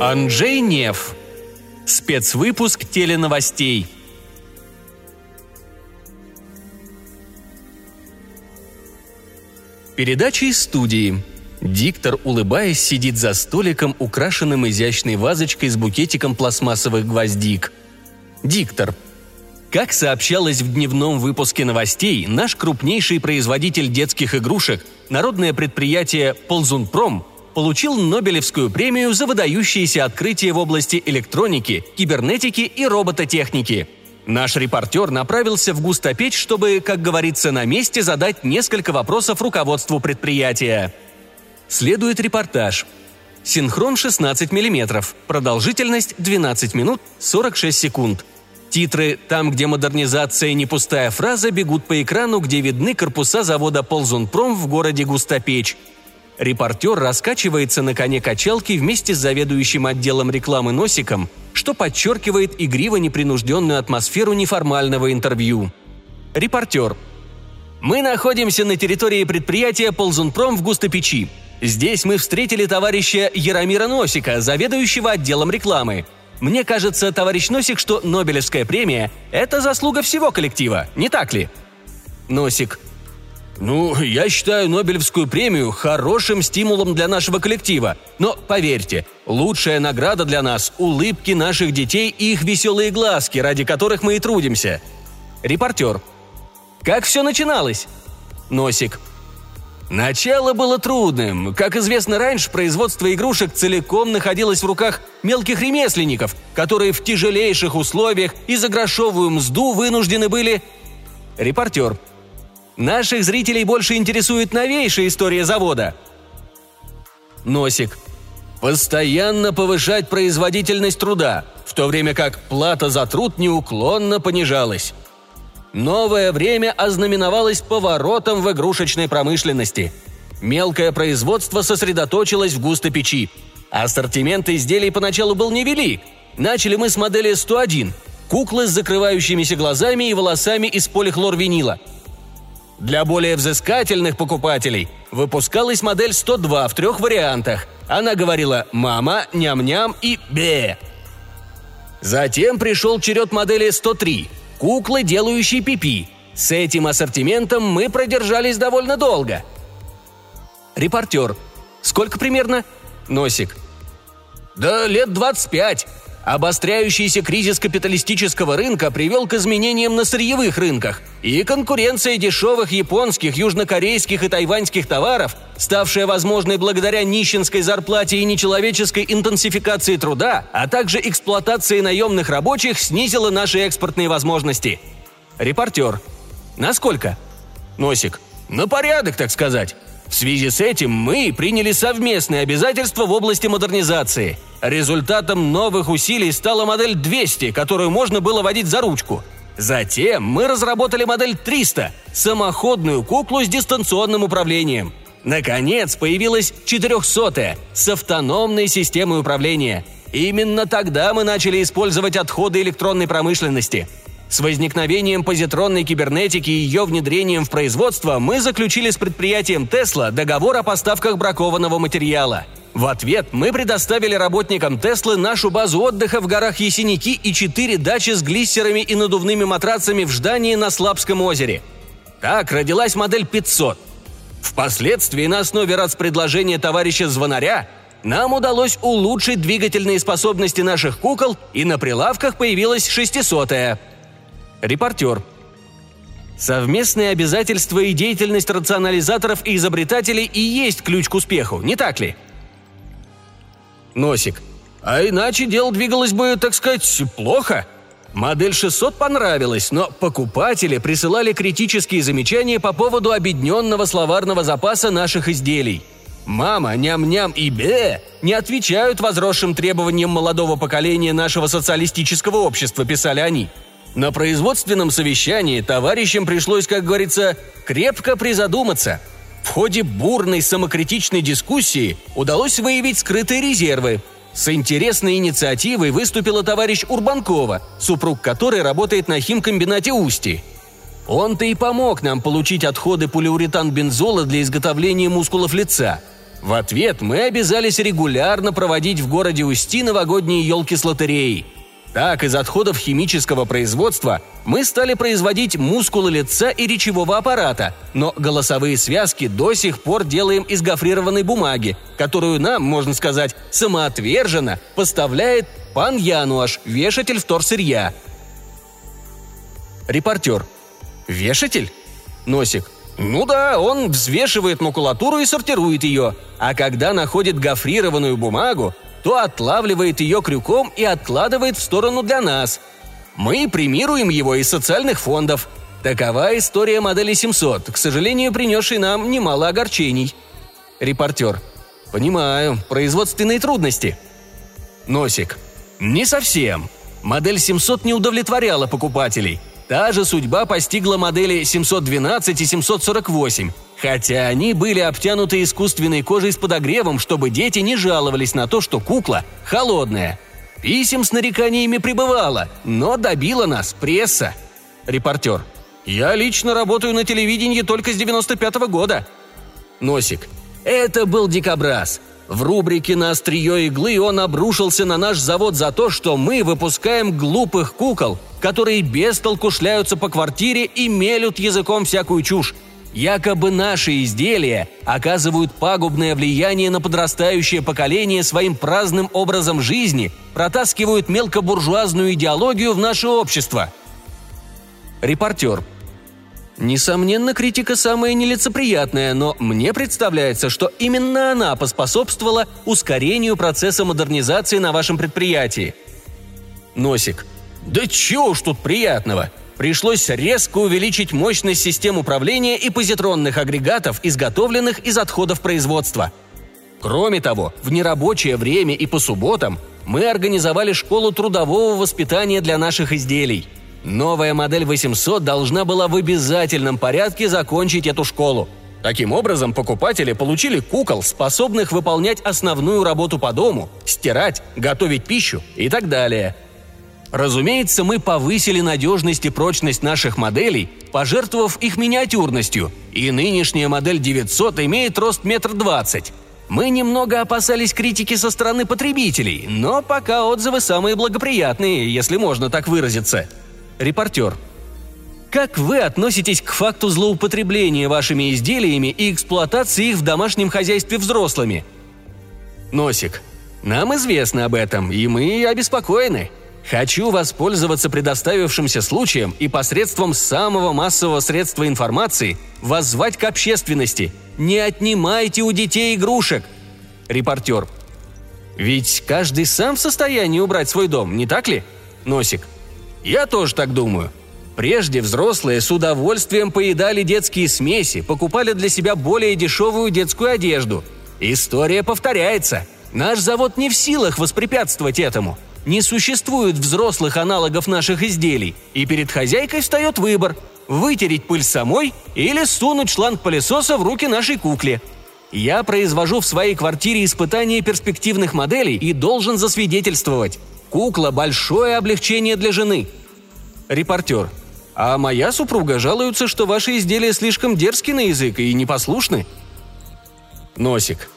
Анджей Нев. Спецвыпуск теленовостей. Передача из студии. Диктор, улыбаясь, сидит за столиком, украшенным изящной вазочкой с букетиком пластмассовых гвоздик. Диктор. Как сообщалось в дневном выпуске новостей, наш крупнейший производитель детских игрушек, народное предприятие «Ползунпром», получил Нобелевскую премию за выдающиеся открытия в области электроники, кибернетики и робототехники. Наш репортер направился в Густопечь, чтобы, как говорится, на месте задать несколько вопросов руководству предприятия. Следует репортаж. Синхрон 16 мм, продолжительность 12 минут 46 секунд. Титры «Там, где модернизация не пустая фраза» бегут по экрану, где видны корпуса завода «Ползунпром» в городе Густопечь. Репортер раскачивается на коне качалки вместе с заведующим отделом рекламы Носиком, что подчеркивает игриво-непринужденную атмосферу неформального интервью. Репортер. Мы находимся на территории предприятия «Ползунпром» в Густопечи. Здесь мы встретили товарища Яромира Носика, заведующего отделом рекламы. Мне кажется, товарищ Носик, что Нобелевская премия – это заслуга всего коллектива, не так ли? Носик. Ну, я считаю Нобелевскую премию хорошим стимулом для нашего коллектива. Но поверьте, лучшая награда для нас – улыбки наших детей и их веселые глазки, ради которых мы и трудимся. Репортер. Как все начиналось? Носик. Начало было трудным. Как известно раньше, производство игрушек целиком находилось в руках мелких ремесленников, которые в тяжелейших условиях и за грошовую мзду вынуждены были... Репортер. Наших зрителей больше интересует новейшая история завода. Носик. Постоянно повышать производительность труда, в то время как плата за труд неуклонно понижалась. Новое время ознаменовалось поворотом в игрушечной промышленности. Мелкое производство сосредоточилось в густо печи. Ассортимент изделий поначалу был невелик. Начали мы с модели 101 – куклы с закрывающимися глазами и волосами из полихлорвинила – для более взыскательных покупателей выпускалась модель 102 в трех вариантах. Она говорила «мама», «ням-ням» и «бе». Затем пришел черед модели 103 – куклы, делающие пипи. С этим ассортиментом мы продержались довольно долго. Репортер. Сколько примерно? Носик. Да лет 25. Обостряющийся кризис капиталистического рынка привел к изменениям на сырьевых рынках, и конкуренция дешевых японских, южнокорейских и тайваньских товаров, ставшая возможной благодаря нищенской зарплате и нечеловеческой интенсификации труда, а также эксплуатации наемных рабочих, снизила наши экспортные возможности. Репортер. Насколько? Носик. На порядок, так сказать. В связи с этим мы приняли совместные обязательства в области модернизации. Результатом новых усилий стала модель 200, которую можно было водить за ручку. Затем мы разработали модель 300 – самоходную куклу с дистанционным управлением. Наконец появилась 400 с автономной системой управления. Именно тогда мы начали использовать отходы электронной промышленности – с возникновением позитронной кибернетики и ее внедрением в производство мы заключили с предприятием Tesla договор о поставках бракованного материала. В ответ мы предоставили работникам Теслы нашу базу отдыха в горах Есеники и четыре дачи с глиссерами и надувными матрацами в Ждании на Слабском озере. Так родилась модель 500. Впоследствии на основе предложения товарища Звонаря нам удалось улучшить двигательные способности наших кукол, и на прилавках появилась 600-я. Репортер. Совместные обязательства и деятельность рационализаторов и изобретателей и есть ключ к успеху, не так ли? Носик. А иначе дело двигалось бы, так сказать, плохо. Модель 600 понравилась, но покупатели присылали критические замечания по поводу объединенного словарного запаса наших изделий. «Мама», «ням-ням» и «бе» не отвечают возросшим требованиям молодого поколения нашего социалистического общества, писали они – на производственном совещании товарищам пришлось, как говорится, крепко призадуматься. В ходе бурной самокритичной дискуссии удалось выявить скрытые резервы. С интересной инициативой выступила товарищ Урбанкова, супруг которой работает на химкомбинате Усти. Он-то и помог нам получить отходы полиуретан-бензола для изготовления мускулов лица. В ответ мы обязались регулярно проводить в городе Усти новогодние елки с лотереей. Так, из отходов химического производства мы стали производить мускулы лица и речевого аппарата, но голосовые связки до сих пор делаем из гофрированной бумаги, которую нам, можно сказать, самоотверженно поставляет пан Януаш, вешатель вторсырья. Репортер. Вешатель? Носик. Ну да, он взвешивает макулатуру и сортирует ее, а когда находит гофрированную бумагу, то отлавливает ее крюком и откладывает в сторону для нас. Мы премируем его из социальных фондов. Такова история модели 700, к сожалению, принесшей нам немало огорчений. Репортер. Понимаю, производственные трудности. Носик. Не совсем. Модель 700 не удовлетворяла покупателей. Та же судьба постигла модели 712 и 748, хотя они были обтянуты искусственной кожей с подогревом, чтобы дети не жаловались на то, что кукла холодная. Писем с нареканиями прибывало, но добила нас пресса. Репортер. Я лично работаю на телевидении только с 95 -го года. Носик. Это был дикобраз. В рубрике «На острие иглы» он обрушился на наш завод за то, что мы выпускаем глупых кукол, которые без толку шляются по квартире и мелют языком всякую чушь. Якобы наши изделия оказывают пагубное влияние на подрастающее поколение своим праздным образом жизни, протаскивают мелкобуржуазную идеологию в наше общество. Репортер – Несомненно, критика самая нелицеприятная, но мне представляется, что именно она поспособствовала ускорению процесса модернизации на вашем предприятии. Носик. Да чего уж тут приятного. Пришлось резко увеличить мощность систем управления и позитронных агрегатов, изготовленных из отходов производства. Кроме того, в нерабочее время и по субботам мы организовали школу трудового воспитания для наших изделий – Новая модель 800 должна была в обязательном порядке закончить эту школу. Таким образом, покупатели получили кукол, способных выполнять основную работу по дому, стирать, готовить пищу и так далее. Разумеется, мы повысили надежность и прочность наших моделей, пожертвовав их миниатюрностью, и нынешняя модель 900 имеет рост метр двадцать. Мы немного опасались критики со стороны потребителей, но пока отзывы самые благоприятные, если можно так выразиться – Репортер. Как вы относитесь к факту злоупотребления вашими изделиями и эксплуатации их в домашнем хозяйстве взрослыми? Носик. Нам известно об этом, и мы обеспокоены. Хочу воспользоваться предоставившимся случаем и посредством самого массового средства информации воззвать к общественности. Не отнимайте у детей игрушек. Репортер. Ведь каждый сам в состоянии убрать свой дом, не так ли? Носик. Я тоже так думаю. Прежде взрослые с удовольствием поедали детские смеси, покупали для себя более дешевую детскую одежду. История повторяется. Наш завод не в силах воспрепятствовать этому. Не существует взрослых аналогов наших изделий, и перед хозяйкой встает выбор – вытереть пыль самой или сунуть шланг пылесоса в руки нашей кукле. Я произвожу в своей квартире испытания перспективных моделей и должен засвидетельствовать. Кукла – большое облегчение для жены. Репортер. А моя супруга жалуется, что ваши изделия слишком дерзки на язык и непослушны. Носик.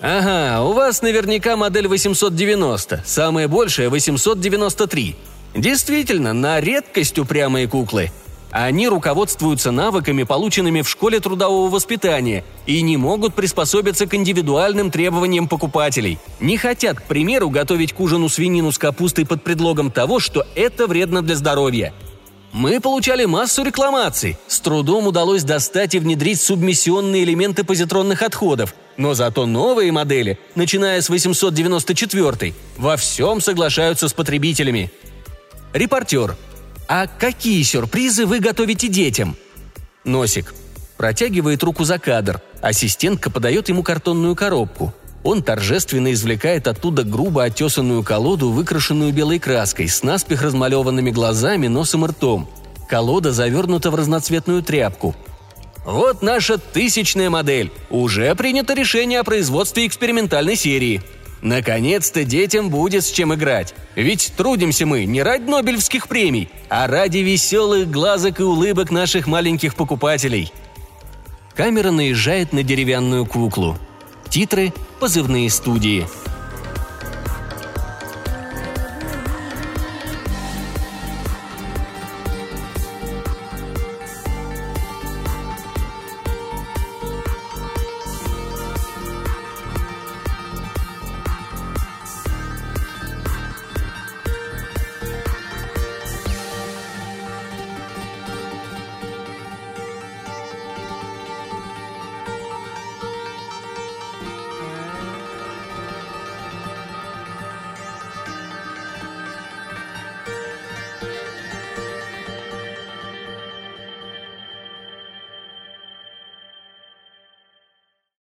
Ага, у вас наверняка модель 890, самая большая 893. Действительно, на редкость упрямые куклы – они руководствуются навыками, полученными в школе трудового воспитания, и не могут приспособиться к индивидуальным требованиям покупателей. Не хотят, к примеру, готовить к ужину свинину с капустой под предлогом того, что это вредно для здоровья. Мы получали массу рекламаций. С трудом удалось достать и внедрить субмиссионные элементы позитронных отходов, но зато новые модели, начиная с 894 во всем соглашаются с потребителями. Репортер – «А какие сюрпризы вы готовите детям?» Носик. Протягивает руку за кадр. Ассистентка подает ему картонную коробку. Он торжественно извлекает оттуда грубо отесанную колоду, выкрашенную белой краской, с наспех размалеванными глазами, носом и ртом. Колода завернута в разноцветную тряпку. «Вот наша тысячная модель. Уже принято решение о производстве экспериментальной серии», Наконец-то детям будет с чем играть. Ведь трудимся мы не ради Нобелевских премий, а ради веселых глазок и улыбок наших маленьких покупателей. Камера наезжает на деревянную куклу. Титры позывные студии.